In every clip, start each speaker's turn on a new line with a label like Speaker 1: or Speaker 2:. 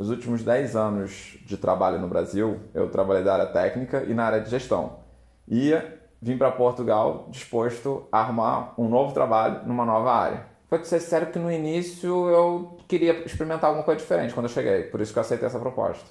Speaker 1: Os últimos 10 anos de trabalho no Brasil, eu trabalhei da área técnica e na área de gestão. E vim para Portugal disposto a arrumar um novo trabalho numa nova área. Foi ser sério que no início eu queria experimentar alguma coisa diferente quando eu cheguei, por isso que eu aceitei essa proposta.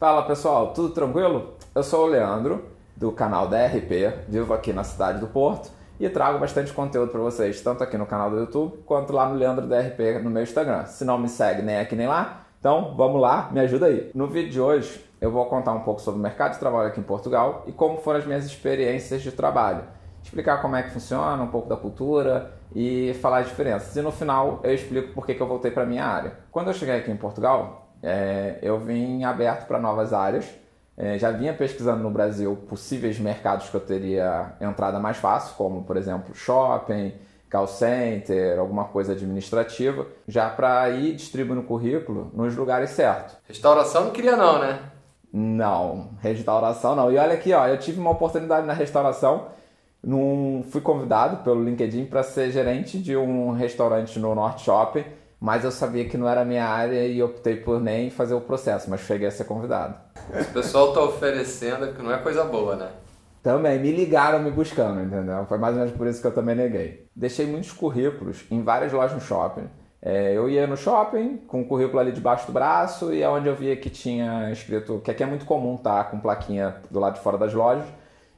Speaker 1: Fala pessoal, tudo tranquilo? Eu sou o Leandro, do canal DRP, vivo aqui na cidade do Porto e trago bastante conteúdo para vocês, tanto aqui no canal do YouTube quanto lá no Leandro DRP no meu Instagram. Se não me segue nem aqui nem lá, então vamos lá, me ajuda aí. No vídeo de hoje eu vou contar um pouco sobre o mercado de trabalho aqui em Portugal e como foram as minhas experiências de trabalho. Explicar como é que funciona, um pouco da cultura e falar as diferenças. E no final eu explico por que eu voltei para minha área. Quando eu cheguei aqui em Portugal, é, eu vim aberto para novas áreas. É, já vinha pesquisando no Brasil possíveis mercados que eu teria entrada mais fácil, como por exemplo shopping, call center, alguma coisa administrativa, já para ir distribuindo currículo nos lugares certos.
Speaker 2: Restauração não queria não, né?
Speaker 1: Não, restauração não. E olha aqui, ó, eu tive uma oportunidade na restauração. Num, fui convidado pelo LinkedIn para ser gerente de um restaurante no Norte Shopping mas eu sabia que não era a minha área e optei por nem fazer o processo, mas cheguei a ser convidado.
Speaker 2: Se o pessoal está oferecendo, que não é coisa boa, né?
Speaker 1: Também, me ligaram me buscando, entendeu? Foi mais ou menos por isso que eu também neguei. Deixei muitos currículos em várias lojas no shopping. É, eu ia no shopping com o currículo ali debaixo do braço e é onde eu via que tinha escrito, que aqui é muito comum tá com plaquinha do lado de fora das lojas,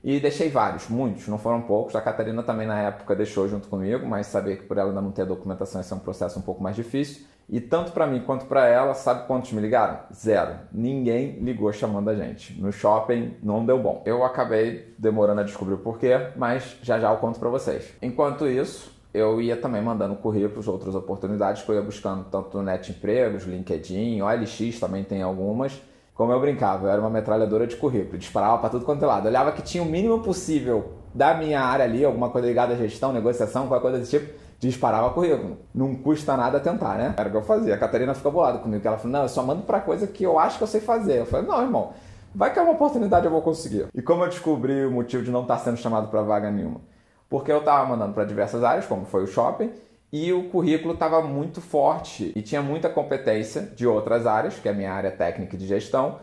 Speaker 1: e deixei vários, muitos, não foram poucos. A Catarina também na época deixou junto comigo, mas sabia que por ela ainda não ter a documentação esse é um processo um pouco mais difícil. E tanto para mim quanto para ela, sabe quantos me ligaram? Zero. Ninguém ligou chamando a gente. No shopping não deu bom. Eu acabei demorando a descobrir o porquê, mas já já eu conto para vocês. Enquanto isso, eu ia também mandando currículos, outras oportunidades que eu ia buscando tanto no Net Empregos, LinkedIn, OLX também tem algumas como eu brincava, eu era uma metralhadora de currículo, disparava para tudo quanto é lado. Olhava que tinha o mínimo possível da minha área ali, alguma coisa ligada à gestão, negociação, qualquer coisa desse tipo, disparava currículo. Não custa nada tentar, né? Era o que eu fazia. A Catarina ficou bolada comigo, ela falou: "Não, eu só mando para coisa que eu acho que eu sei fazer". Eu falei: "Não, irmão, vai que é uma oportunidade eu vou conseguir". E como eu descobri o motivo de não estar sendo chamado para vaga nenhuma? Porque eu estava mandando para diversas áreas, como foi o shopping, e o currículo estava muito forte e tinha muita competência de outras áreas, que é a minha área técnica de gestão,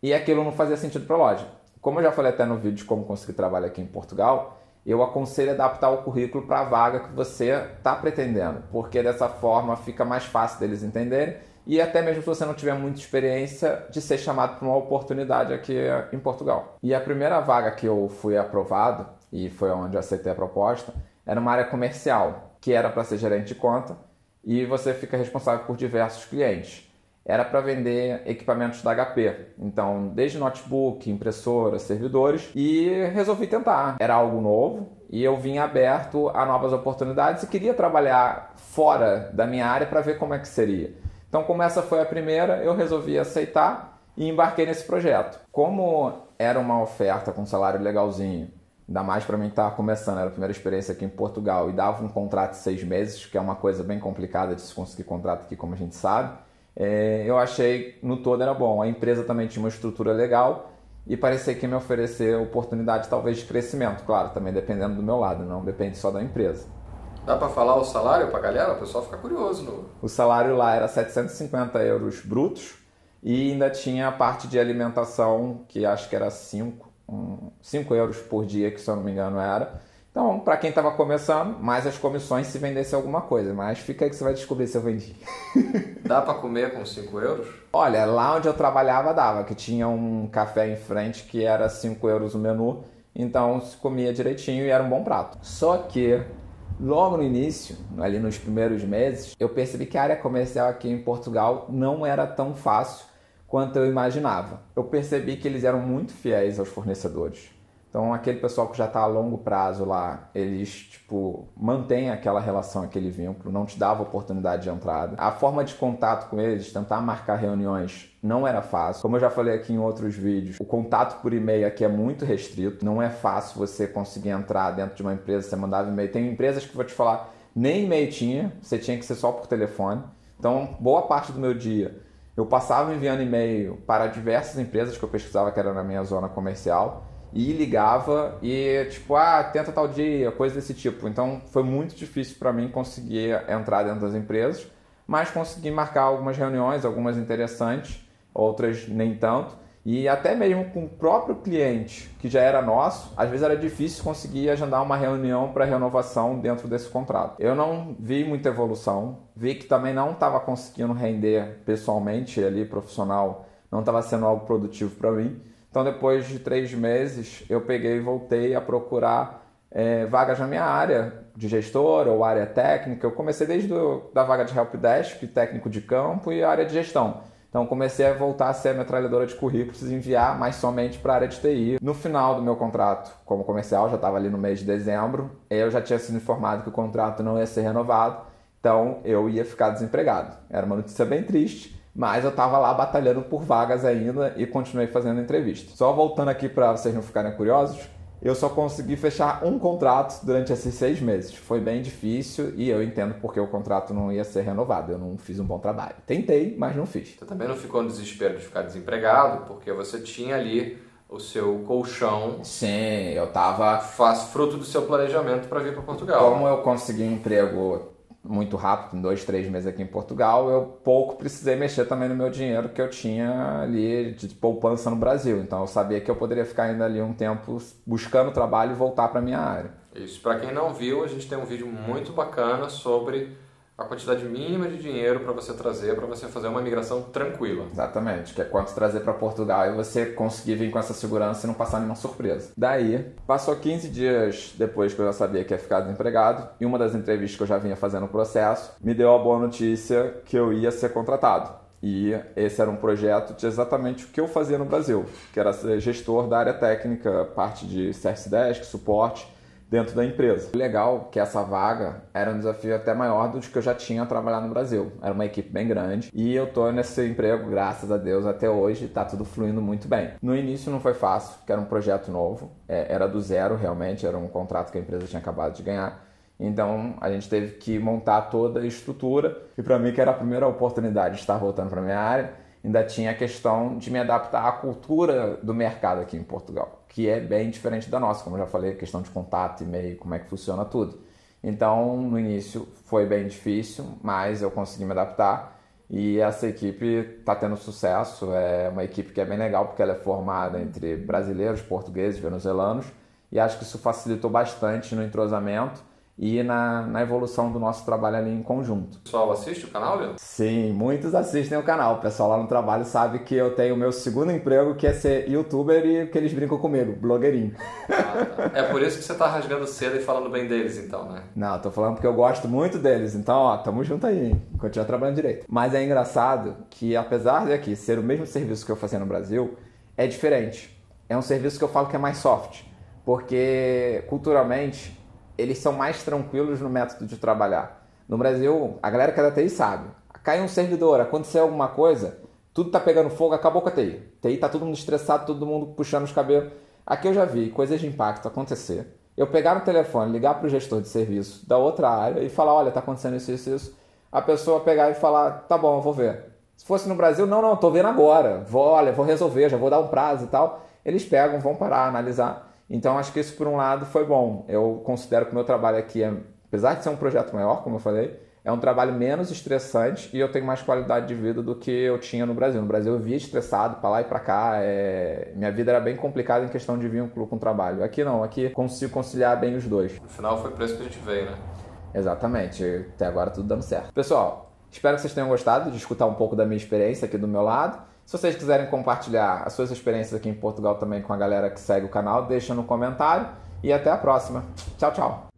Speaker 1: e aquilo não fazia sentido para a loja. Como eu já falei até no vídeo de como conseguir trabalho aqui em Portugal, eu aconselho adaptar o currículo para a vaga que você está pretendendo, porque dessa forma fica mais fácil deles entenderem e até mesmo se você não tiver muita experiência de ser chamado para uma oportunidade aqui em Portugal. E a primeira vaga que eu fui aprovado, e foi onde eu aceitei a proposta, era uma área comercial que era para ser gerente de conta, e você fica responsável por diversos clientes. Era para vender equipamentos da HP, então desde notebook, impressora, servidores, e resolvi tentar. Era algo novo e eu vim aberto a novas oportunidades e queria trabalhar fora da minha área para ver como é que seria. Então, como essa foi a primeira, eu resolvi aceitar e embarquei nesse projeto. Como era uma oferta com salário legalzinho Ainda mais para mim que estava começando, era a primeira experiência aqui em Portugal e dava um contrato de seis meses, que é uma coisa bem complicada de se conseguir contrato aqui, como a gente sabe. É, eu achei no todo era bom. A empresa também tinha uma estrutura legal e parecia que me oferecer oportunidade talvez de crescimento, claro, também dependendo do meu lado, não depende só da empresa.
Speaker 2: Dá para falar o salário para a galera? O pessoal fica curioso. No...
Speaker 1: O salário lá era 750 euros brutos e ainda tinha a parte de alimentação, que acho que era 5 5 euros por dia, que se eu não me engano era. Então, para quem estava começando, mais as comissões se vendesse alguma coisa. Mas fica aí que você vai descobrir se eu vendi.
Speaker 2: Dá para comer com 5 euros?
Speaker 1: Olha, lá onde eu trabalhava dava, que tinha um café em frente que era 5 euros o menu. Então se comia direitinho e era um bom prato. Só que logo no início, ali nos primeiros meses, eu percebi que a área comercial aqui em Portugal não era tão fácil quanto eu imaginava. Eu percebi que eles eram muito fiéis aos fornecedores. Então, aquele pessoal que já está a longo prazo lá, eles, tipo, mantêm aquela relação, aquele vínculo, não te dava oportunidade de entrada. A forma de contato com eles, tentar marcar reuniões, não era fácil. Como eu já falei aqui em outros vídeos, o contato por e-mail aqui é muito restrito. Não é fácil você conseguir entrar dentro de uma empresa, você mandava e-mail. Tem empresas que vou te falar, nem e-mail tinha, você tinha que ser só por telefone. Então, boa parte do meu dia eu passava enviando e-mail para diversas empresas que eu pesquisava que era na minha zona comercial e ligava e tipo, ah, tenta tal dia, coisa desse tipo. Então foi muito difícil para mim conseguir entrar dentro das empresas, mas consegui marcar algumas reuniões, algumas interessantes, outras nem tanto. E até mesmo com o próprio cliente, que já era nosso, às vezes era difícil conseguir agendar uma reunião para renovação dentro desse contrato. Eu não vi muita evolução, vi que também não estava conseguindo render pessoalmente ali, profissional, não estava sendo algo produtivo para mim. Então, depois de três meses, eu peguei e voltei a procurar é, vagas na minha área de gestor ou área técnica. Eu comecei desde do, da vaga de helpdesk, técnico de campo e área de gestão. Então comecei a voltar a ser a metralhadora de currículos e enviar mais somente para a área de TI. No final do meu contrato como comercial, já estava ali no mês de dezembro, eu já tinha sido informado que o contrato não ia ser renovado, então eu ia ficar desempregado. Era uma notícia bem triste, mas eu estava lá batalhando por vagas ainda e continuei fazendo entrevista. Só voltando aqui para vocês não ficarem curiosos, eu só consegui fechar um contrato durante esses seis meses. Foi bem difícil e eu entendo porque o contrato não ia ser renovado. Eu não fiz um bom trabalho. Tentei, mas não fiz.
Speaker 2: Você também não ficou no desespero de ficar desempregado, porque você tinha ali o seu colchão.
Speaker 1: Sim, eu tava.
Speaker 2: Faz fruto do seu planejamento para vir para Portugal.
Speaker 1: Como eu consegui um emprego muito rápido, em dois, três meses aqui em Portugal, eu pouco precisei mexer também no meu dinheiro que eu tinha ali de poupança no Brasil. Então eu sabia que eu poderia ficar ainda ali um tempo buscando trabalho e voltar para minha área.
Speaker 2: Isso, para quem não viu, a gente tem um vídeo muito bacana sobre a quantidade mínima de dinheiro para você trazer, para você fazer uma migração tranquila.
Speaker 1: Exatamente, que é quanto trazer para Portugal e você conseguir vir com essa segurança e não passar nenhuma surpresa. Daí, passou 15 dias depois que eu já sabia que ia ficar desempregado, e uma das entrevistas que eu já vinha fazendo o processo me deu a boa notícia que eu ia ser contratado. E esse era um projeto de exatamente o que eu fazia no Brasil, que era ser gestor da área técnica, parte de Service Desk, suporte, dentro da empresa. O legal é que essa vaga era um desafio até maior do que eu já tinha trabalhado no Brasil. Era uma equipe bem grande e eu tô nesse emprego, graças a Deus, até hoje, tá tudo fluindo muito bem. No início não foi fácil, porque era um projeto novo, é, era do zero realmente, era um contrato que a empresa tinha acabado de ganhar. Então a gente teve que montar toda a estrutura e para mim que era a primeira oportunidade de estar voltando para minha área, ainda tinha a questão de me adaptar à cultura do mercado aqui em Portugal que é bem diferente da nossa, como eu já falei, questão de contato, e-mail, como é que funciona tudo. Então, no início foi bem difícil, mas eu consegui me adaptar e essa equipe está tendo sucesso. É uma equipe que é bem legal porque ela é formada entre brasileiros, portugueses, venezuelanos e acho que isso facilitou bastante no entrosamento e na, na evolução do nosso trabalho ali em conjunto.
Speaker 2: O pessoal assiste o canal, Leandro?
Speaker 1: Sim, muitos assistem o canal. O pessoal lá no trabalho sabe que eu tenho o meu segundo emprego, que é ser youtuber e que eles brincam comigo, blogueirinho.
Speaker 2: Ah, tá. É por isso que você tá rasgando cedo e falando bem deles, então, né?
Speaker 1: Não, tô falando porque eu gosto muito deles. Então, ó, tamo junto aí, hein? Continua trabalhando direito. Mas é engraçado que, apesar de aqui ser o mesmo serviço que eu fazia no Brasil, é diferente. É um serviço que eu falo que é mais soft. Porque, culturalmente, eles são mais tranquilos no método de trabalhar. No Brasil, a galera que é da TI sabe. Cai um servidor, aconteceu alguma coisa, tudo tá pegando fogo, acabou com a TI. TI tá todo mundo estressado, todo mundo puxando os cabelos. Aqui eu já vi coisas de impacto acontecer. Eu pegar no telefone, ligar para o gestor de serviço da outra área e falar, olha, tá acontecendo isso, isso, isso. A pessoa pegar e falar, tá bom, eu vou ver. Se fosse no Brasil, não, não, tô vendo agora. Vou, olha, vou resolver, já vou dar um prazo e tal. Eles pegam, vão parar, analisar. Então acho que isso por um lado foi bom. Eu considero que o meu trabalho aqui, é, apesar de ser um projeto maior, como eu falei, é um trabalho menos estressante e eu tenho mais qualidade de vida do que eu tinha no Brasil. No Brasil eu via estressado para lá e para cá. É... Minha vida era bem complicada em questão de vínculo com o trabalho. Aqui não, aqui consigo conciliar bem os dois.
Speaker 2: No final foi por isso que a gente veio, né?
Speaker 1: Exatamente. Até agora tudo dando certo. Pessoal, espero que vocês tenham gostado de escutar um pouco da minha experiência aqui do meu lado. Se vocês quiserem compartilhar as suas experiências aqui em Portugal também com a galera que segue o canal, deixa no comentário e até a próxima. Tchau, tchau.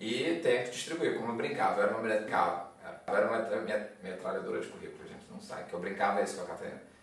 Speaker 1: E tem que distribuir, como eu brincava, eu era uma brincava, eu era uma metralhadora de currículo, gente, não sabe, que eu brincava isso com a Catarina